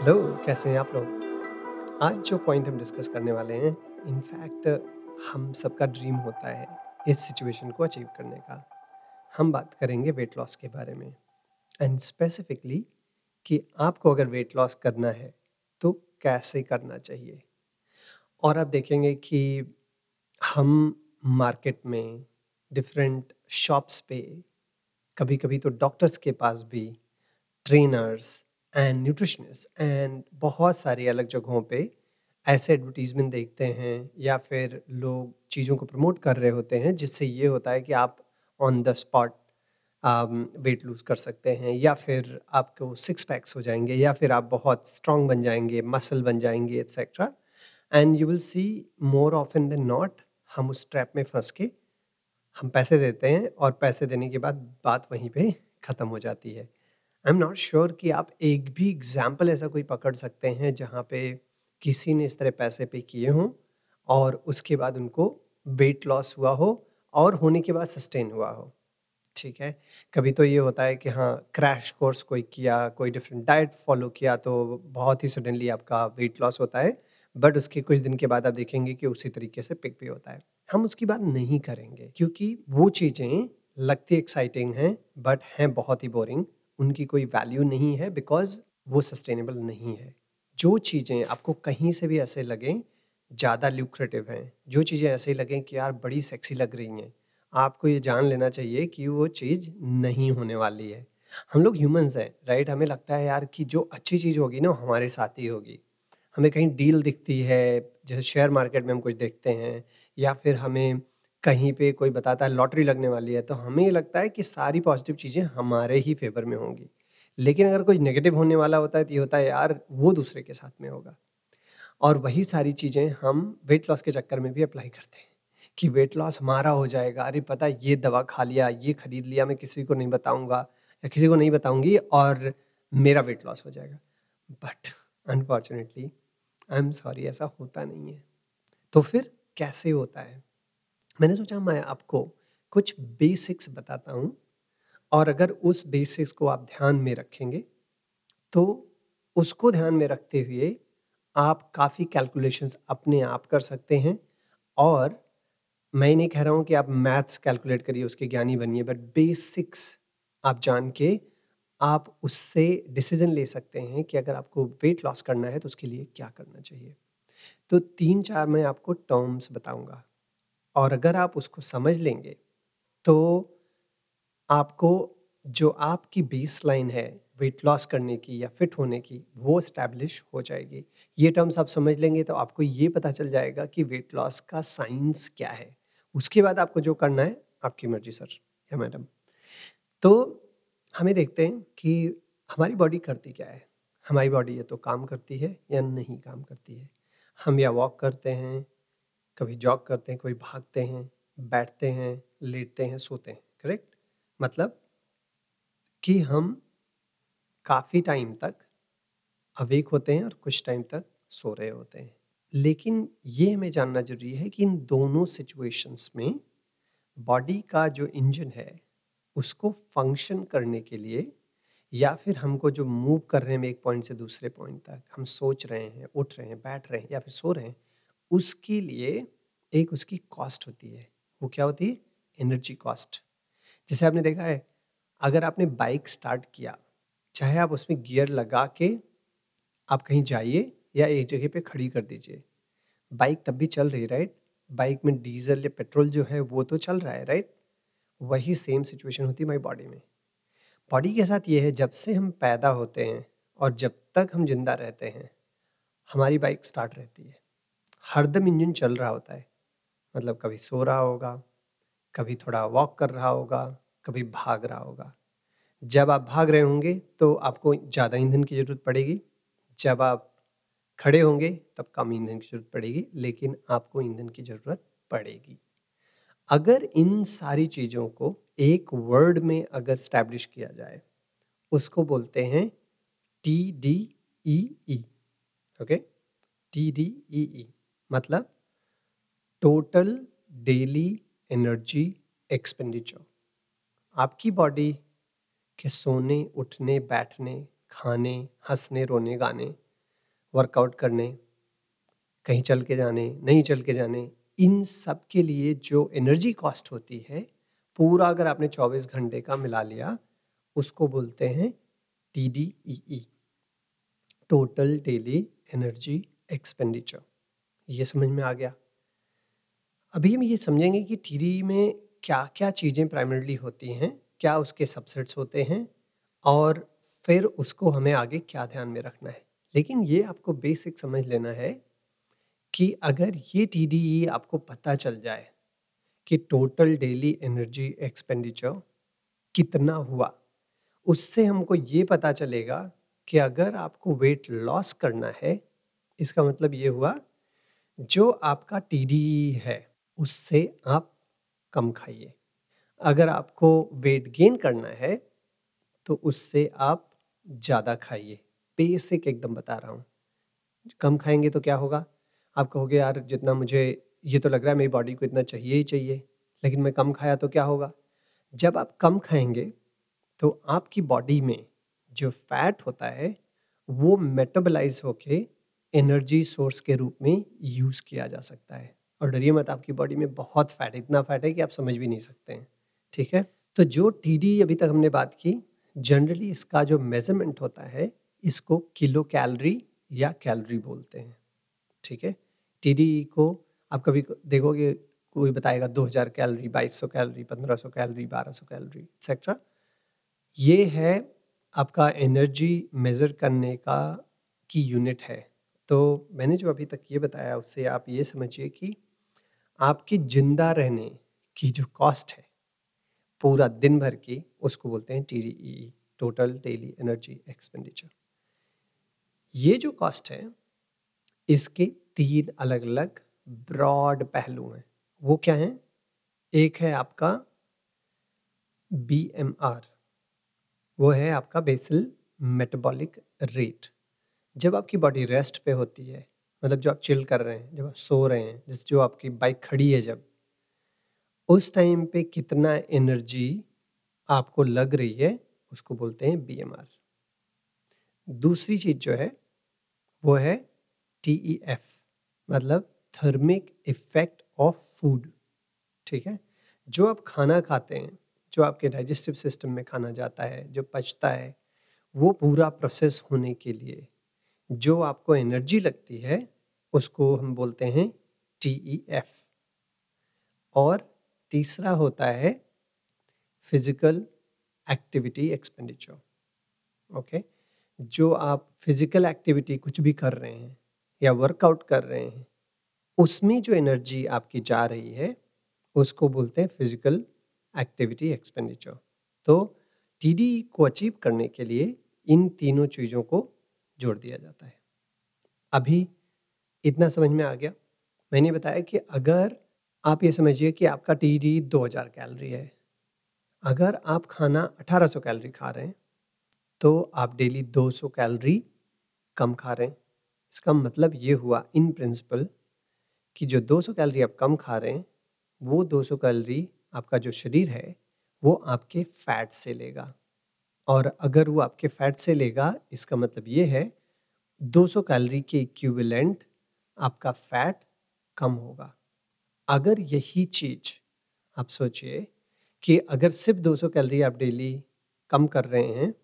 Hello, कैसे हैं आप लोग? आज जो पॉइंट हम डिस्कस करने वाले हैं इनफैक्ट हम सबका ड्रीम होता है इस सिचुएशन को अचीव करने का। हम बात करेंगे वेट लॉस के बारे में। एंड स्पेसिफिकली कि आपको अगर वेट लॉस करना है तो कैसे करना चाहिए? और आप देखेंगे कि हम मार्केट में डिफरेंट शॉप्स पे कभी कभी तो डॉक्टर्स के पास भी ट्रेनर्स एंड न्यूट्रिशनिस्ट एंड बहुत सारी अलग जगहों पे ऐसे एडवर्टीजमेंट देखते हैं या फिर लोग चीज़ों को प्रमोट कर रहे होते हैं, जिससे ये होता है कि आप on the spot weight lose कर सकते हैं या फिर आपको सिक्स पैक्स हो जाएँगे या फिर आप बहुत स्ट्रांग बन जाएँगे मसल बन जाएँगे etcetera and you will see more often than not हम उस ट्रैप में फंस के हम पैसे देते हैं और पैसे देने के बाद बात वहीं पे ख़त्म हो जाती है। आई एम नॉट श्योर कि आप एक भी एग्ज़ाम्पल ऐसा कोई पकड़ सकते हैं जहाँ पे किसी ने इस तरह पैसे पे किए हों और उसके बाद उनको वेट लॉस हुआ हो और होने के बाद सस्टेन हुआ हो। ठीक है? कभी तो ये होता है कि हाँ क्रैश कोर्स कोई किया, कोई डिफरेंट डाइट फॉलो किया तो बहुत ही सडनली आपका वेट लॉस होता है बट उसके कुछ दिन के बाद आप देखेंगे कि उसी तरीके से पिक भी होता है। हम उसकी बात नहीं करेंगे, क्योंकि वो चीज़ें लगती एक्साइटिंग हैं बट हैं बहुत ही बोरिंग उनकी कोई वैल्यू नहीं है बिकॉज़ वो सस्टेनेबल नहीं है। जो चीज़ें आपको कहीं से भी ऐसे लगें, ज़्यादा ल्यूक्रेटिव हैं। जो चीज़ें ऐसे लगें कि यार बड़ी सेक्सी लग रही हैं, आपको ये जान लेना चाहिए कि वो चीज़ नहीं होने वाली है। हम लोग ह्यूमंस हैं राइट हमें लगता है यार कि जो अच्छी चीज़ होगी ना हमारे साथ ही होगी। हमें कहीं डील दिखती है, जैसे शेयर मार्केट में हम कुछ देखते हैं, या फिर हमें कहीं पे कोई बताता है लॉटरी लगने वाली है तो हमें ये लगता है कि सारी पॉजिटिव चीज़ें हमारे ही फेवर में होंगी। लेकिन अगर कोई नेगेटिव होने वाला होता है तो ये होता है, यार, वो दूसरे के साथ में होगा। और वही सारी चीज़ें हम वेट लॉस के चक्कर में भी अप्लाई करते हैं कि वेट लॉस हमारा हो जाएगा। अरे, पता ये दवा खा लिया, ये खरीद लिया, मैं किसी को नहीं बताऊँगा, या किसी को नहीं बताऊँगी और मेरा वेट लॉस हो जाएगा। But unfortunately I am sorry ऐसा होता नहीं है। तो फिर कैसे होता है? मैंने सोचा मैं आपको कुछ बेसिक्स बताता हूँ और अगर उस बेसिक्स को आप ध्यान में रखेंगे तो उसको ध्यान में रखते हुए आप काफ़ी कैलकुलेशंस अपने आप कर सकते हैं और मैं नहीं कह रहा हूँ कि आप मैथ्स कैलकुलेट करिए, उसके ज्ञानी बनिए बट बेसिक्स आप जान के आप उससे डिसीज़न ले सकते हैं कि अगर आपको वेट लॉस करना है तो उसके लिए क्या करना चाहिए। तो तीन चार मैं आपको टर्म्स बताऊँगा। और अगर आप उसको समझ लेंगे तो आपको जो आपकी बेस लाइन है वेट लॉस करने की या फिट होने की, वो इस्टेब्लिश हो जाएगी। ये टर्म्स आप समझ लेंगे तो आपको ये पता चल जाएगा कि वेट लॉस का साइंस क्या है। उसके बाद आपको जो करना है, आपकी मर्ज़ी सर, या मैडम। तो हमें देखते हैं कि हमारी बॉडी करती क्या है। हमारी बॉडी या तो काम करती है या नहीं काम करती है। हम या वॉक करते हैं कभी जॉग करते हैं, कभी भागते हैं, बैठते हैं, लेटते हैं, सोते हैं करेक्ट मतलब कि हम काफ़ी टाइम तक अवेक होते हैं और कुछ टाइम तक सो रहे होते हैं। लेकिन ये हमें जानना ज़रूरी है कि इन दोनों सिचुएशंस में बॉडी का जो इंजन है, उसको फ़ंक्शन करने के लिए या फिर हमको जो मूव कर रहे हैं एक पॉइंट से दूसरे पॉइंट तक, हम सोच रहे हैं, उठ रहे हैं, बैठ रहे हैं या फिर सो रहे हैं उसके लिए एक उसकी कॉस्ट होती है। वो क्या होती है? एनर्जी कॉस्ट जैसे आपने देखा है, अगर आपने बाइक स्टार्ट किया, चाहे आप उसमें गियर लगा के आप कहीं जाइए या एक जगह पे खड़ी कर दीजिए। बाइक तब भी चल रही है राइट बाइक में डीजल या पेट्रोल जो है, वो तो चल रहा है राइट वही सेम सिचुएशन होती है हमारी बॉडी में। बॉडी के साथ ये है, जब से हम पैदा होते हैं और जब तक हम ज़िंदा रहते हैं, हमारी बाइक स्टार्ट रहती है। हरदम इंजन चल रहा होता है। मतलब कभी सो रहा होगा, कभी थोड़ा वॉक कर रहा होगा, कभी भाग रहा होगा। जब आप भाग रहे होंगे तो आपको ज़्यादा ईंधन की ज़रूरत पड़ेगी। जब आप खड़े होंगे तब कम ईंधन की ज़रूरत पड़ेगी, लेकिन आपको ईंधन की ज़रूरत पड़ेगी। अगर इन सारी चीज़ों को एक वर्ड में अगर स्टैब्लिश किया जाए, उसको बोलते हैं T D E E okay T D E E मतलब टोटल डेली एनर्जी एक्सपेंडिचर आपकी बॉडी के सोने, उठने, बैठने, खाने, हंसने, रोने, गाने वर्कआउट करने, कहीं चल के जाने, नहीं चल के जाने, इन सब के लिए जो एनर्जी कॉस्ट होती है, पूरा अगर आपने 24 घंटे का मिला लिया, उसको बोलते हैं T D E total daily energy expenditure ये समझ में आ गया। अभी हम ये समझेंगे कि टीडी में क्या क्या चीज़ें प्राइमरली होती हैं, क्या उसके सबसेट्स होते हैं, और फिर उसको हमें आगे क्या ध्यान में रखना है। लेकिन ये आपको बेसिक समझ लेना है कि अगर ये टी आपको पता चल जाए कि टोटल डेली एनर्जी एक्सपेंडिचर कितना हुआ, उससे हमको ये पता चलेगा कि अगर आपको वेट लॉस करना है, इसका मतलब ये हुआ जो आपका टी है, उससे आप कम खाइए। अगर आपको वेट गेन करना है तो उससे आप ज़्यादा खाइए। बेसिक एकदम बता रहा हूँ। कम खाएँगे तो क्या होगा? आप कहोगे, यार, जितना मुझे, ये तो लग रहा है मेरी बॉडी को इतना चाहिए ही चाहिए, लेकिन मैं कम खाया तो क्या होगा? जब आप कम खाएँगे तो आपकी बॉडी में जो फैट होता है, वो मेटाबलाइज होके एनर्जी सोर्स के रूप में यूज़ किया जा सकता है। और डरिए मत, आपकी बॉडी में बहुत फैट है, इतना फैट है कि आप समझ भी नहीं सकते हैं, ठीक है? तो जो टीडी अभी तक हमने बात की जनरली इसका जो मेज़रमेंट होता है, इसको किलो कैलोरी या कैलरी बोलते हैं, ठीक है? टीडी को आप कभी देखोगे, कोई बताएगा 2000 calorie 2200 calorie 1500 calorie 1200 calorie etcetera ये है आपका एनर्जी मेज़र करने का की यूनिट है। तो मैंने जो अभी तक ये बताया उससे आप ये समझिए कि आपकी ज़िंदा रहने की जो कॉस्ट है, पूरा दिन भर की, उसको बोलते हैं T D total daily energy expenditure ये जो कॉस्ट है, इसके तीन अलग अलग ब्रॉड पहलू हैं। वो क्या हैं? एक है आपका बी एम आर वो है आपका बेसल मेटाबॉलिक रेट जब आपकी बॉडी रेस्ट पे होती है मतलब जो आप चिल कर रहे हैं, जब आप सो रहे हैं, जिस जो आपकी बाइक खड़ी है जब, उस टाइम पे कितना एनर्जी आपको लग रही है, उसको बोलते हैं बीएमआर दूसरी चीज़ जो है, वो है टी ई एफ़ मतलब थर्मिक इफ़ेक्ट ऑफ़ फ़ूड ठीक है? जो आप खाना खाते हैं, जो आपके डाइजेस्टिव सिस्टम में खाना जाता है, जो पचता है, वो पूरा प्रोसेस होने के लिए जो आपको एनर्जी लगती है, उसको हम बोलते हैं टी ई एफ़ और तीसरा होता है फ़िज़िकल एक्टिविटी एक्सपेंडिचर, ओके? जो आप फ़िज़िकल एक्टिविटी कुछ भी कर रहे हैं या वर्कआउट कर रहे हैं, उसमें जो एनर्जी आपकी जा रही है, उसको बोलते हैं फ़िज़िकल एक्टिविटी एक्सपेंडिचर। तो टी को अचीव करने के लिए इन तीनों चीज़ों को जोड़ दिया जाता है। अभी इतना समझ में आ गया। मैंने बताया कि अगर आप ये समझिए कि आपका टी डी दो हज़ार कैलरी है, अगर आप खाना अठारह सौ कैलरी खा रहे हैं तो आप डेली दो सौ कैलरी कम खा रहे हैं। इसका मतलब ये हुआ इन प्रिंसिपल कि जो 200 कैलोरी आप कम खा रहे हैं, वो 200 कैलोरी आपका जो शरीर है, वो आपके फैट से लेगा। और अगर वो आपके फैट से लेगा, इसका मतलब ये है 200 कैलोरी के इक्विवेलेंट आपका फैट कम होगा। अगर यही चीज़ आप सोचिए कि अगर सिर्फ़ 200 कैलोरी आप डेली कम कर रहे हैं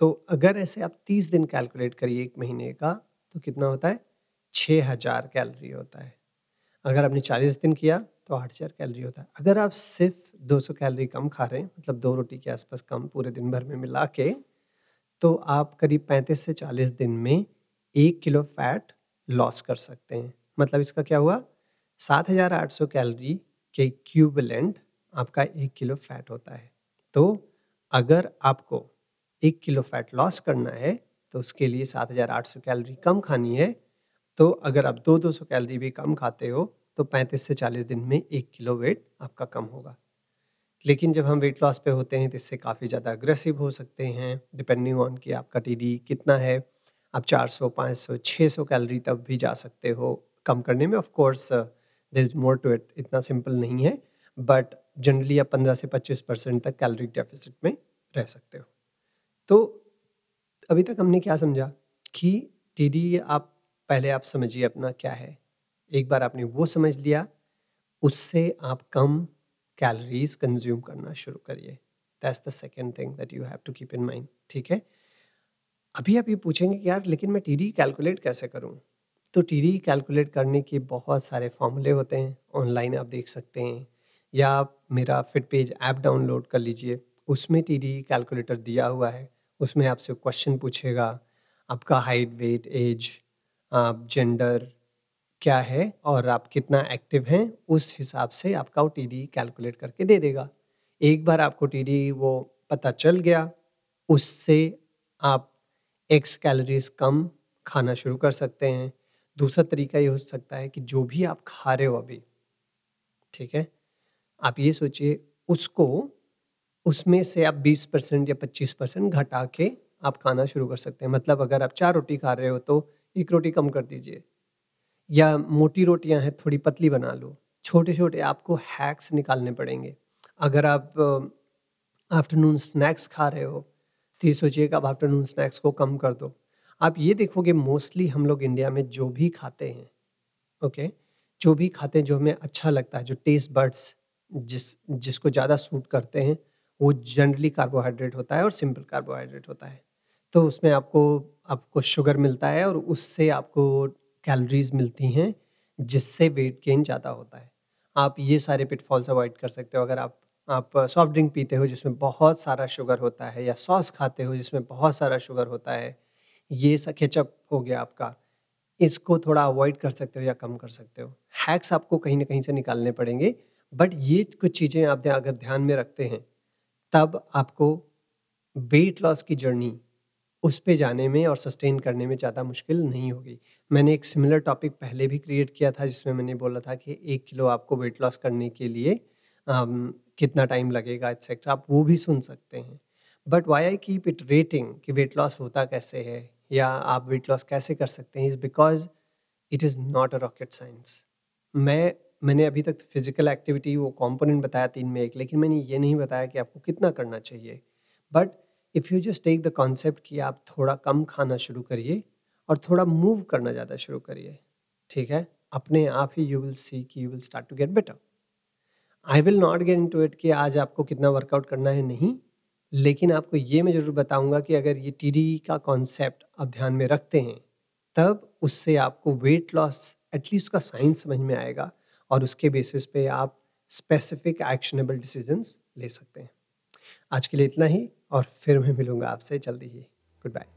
तो अगर ऐसे आप 30 दिन कैलकुलेट करिए एक महीने का तो कितना होता है? छः हज़ार कैलोरी होता है। अगर आपने चालीस दिन किया तो आठ हज़ार कैलोरी होता है। अगर आप सिर्फ़ दो सौ कैलोरी कम खा रहे हैं मतलब दो रोटी के आसपास कम पूरे दिन भर में मिला के तो आप करीब पैंतीस से चालीस दिन में एक किलो फैट लॉस कर सकते हैं। मतलब इसका क्या हुआ? सात हज़ार आठ सौ कैलोरी के इक्विवेलेंट आपका एक किलो फैट होता है। तो अगर आपको एक किलो फैट लॉस करना है तो उसके लिए सात हज़ार आठ सौ कैलोरी कम खानी है तो अगर आप दो दो सौ कैलोरी भी कम खाते हो तो पैंतीस से चालीस दिन में एक किलो वेट आपका कम होगा। लेकिन जब हम वेट लॉस पे होते हैं तो इससे काफ़ी ज़्यादा अग्रेसिव हो सकते हैं डिपेंडिंग ऑन कि आपका टीडी कितना है। आप 400, 500, 600 कैलोरी तक भी जा सकते हो कम करने में। Of course there is more to it इतना सिंपल नहीं है बट जनरली आप 15 से 25 परसेंट तक कैलोरी डेफिसिट में रह सकते हो। तो अभी तक हमने क्या समझा कि टी आप पहले आप समझिए अपना क्या है। एक बार आपने वो समझ लिया, उससे आप कम कैलोरीज कंज्यूम करना शुरू करिए। That's the second thing that you have to keep in mind ठीक है? अभी आप ये पूछेंगे कि यार, लेकिन मैं टीडी कैलकुलेट कैसे करूँ? तो टीडी कैलकुलेट करने के बहुत सारे फॉर्मूले होते हैं। ऑनलाइन आप देख सकते हैं। या आप मेरा फिट पेज ऐप डाउनलोड कर लीजिए। उसमें टीडी कैलकुलेटर दिया हुआ है। उसमें आपसे क्वेश्चन पूछेगा, आपका हाइट वेट एज जेंडर क्या है और आप कितना एक्टिव हैं, उस हिसाब से आपका वो टीडी कैलकुलेट करके दे देगा। एक बार आपको टीडी वो पता चल गया, उससे आप एक्स कैलोरीज कम खाना शुरू कर सकते हैं। दूसरा तरीका ये हो सकता है कि जो भी आप खा रहे हो अभी, ठीक है, आप ये सोचिए, उसको, उसमें से आप 20 परसेंट या 25 परसेंट घटा के आप खाना शुरू कर सकते हैं। मतलब अगर आप चार रोटी खा रहे हो तो एक रोटी कम कर दीजिए। या मोटी रोटियाँ हैं, थोड़ी पतली बना लो। छोटे छोटे आपको हैक्स निकालने पड़ेंगे। अगर आप आफ्टरनून स्नैक्स खा रहे हो तो ये सोचिए कि आप आफ्टरनून स्नैक्स को कम कर दो। आप ये देखोगे मोस्टली हम लोग इंडिया में जो भी खाते हैं, ओके? जो भी खाते हैं, जो हमें अच्छा लगता है, जो टेस्ट बर्ड्स जिस, जिसको ज़्यादा सूट करते हैं, वो जनरली कार्बोहाइड्रेट होता है और सिंपल कार्बोहाइड्रेट होता है। तो उसमें आपको आपको शुगर मिलता है और उससे आपको कैलोरीज मिलती हैं, जिससे वेट गेन ज़्यादा होता है। आप ये सारे पिटफॉल्स अवॉइड कर सकते हो। अगर आप आप सॉफ्ट ड्रिंक पीते हो जिसमें बहुत सारा शुगर होता है या सॉस खाते हो जिसमें बहुत सारा शुगर होता है, ये सा केचप हो गया आपका। इसको थोड़ा अवॉइड कर सकते हो या कम कर सकते हो। हैक्स आपको कहीं ना कहीं से निकालने पड़ेंगे। बट ये कुछ चीज़ें आप अगर ध्यान में रखते हैं, तब आपको वेट लॉस की जर्नी उस पे जाने में और सस्टेन करने में ज़्यादा मुश्किल नहीं होगी। मैंने एक सिमिलर टॉपिक पहले भी क्रिएट किया था जिसमें मैंने बोला था कि एक किलो आपको वेट लॉस करने के लिए आम, कितना टाइम लगेगा एक्सेट्रा आप वो भी सुन सकते हैं। But why I keep it rating कि वेट लॉस होता कैसे है या आप वेट लॉस कैसे कर सकते हैं is because it is not a rocket science मैं मैंने अभी तक फ़िज़िकल एक्टिविटी वो कंपोनेंट बताया तीन में एक लेकिन मैंने ये नहीं बताया कि आपको कितना करना चाहिए। But if you just take the concept कि आप थोड़ा कम खाना शुरू करिए और थोड़ा मूव करना ज़्यादा शुरू करिए, ठीक है? अपने आप ही यू विल सी कि you will start to get better I will not get into it कि आज आपको कितना वर्कआउट करना है, नहीं। लेकिन आपको ये मैं ज़रूर बताऊँगा कि अगर ये टी का कॉन्सेप्ट आप ध्यान में रखते हैं, तब उससे आपको वेट लॉस एटलीस्ट का साइंस समझ में आएगा और उसके बेसिस पे आप स्पेसिफिक एक्शनेबल डिसीजंस ले सकते हैं। आज के लिए इतना ही। और फिर मैं मिलूँगा आपसे जल्दी ही। Good bye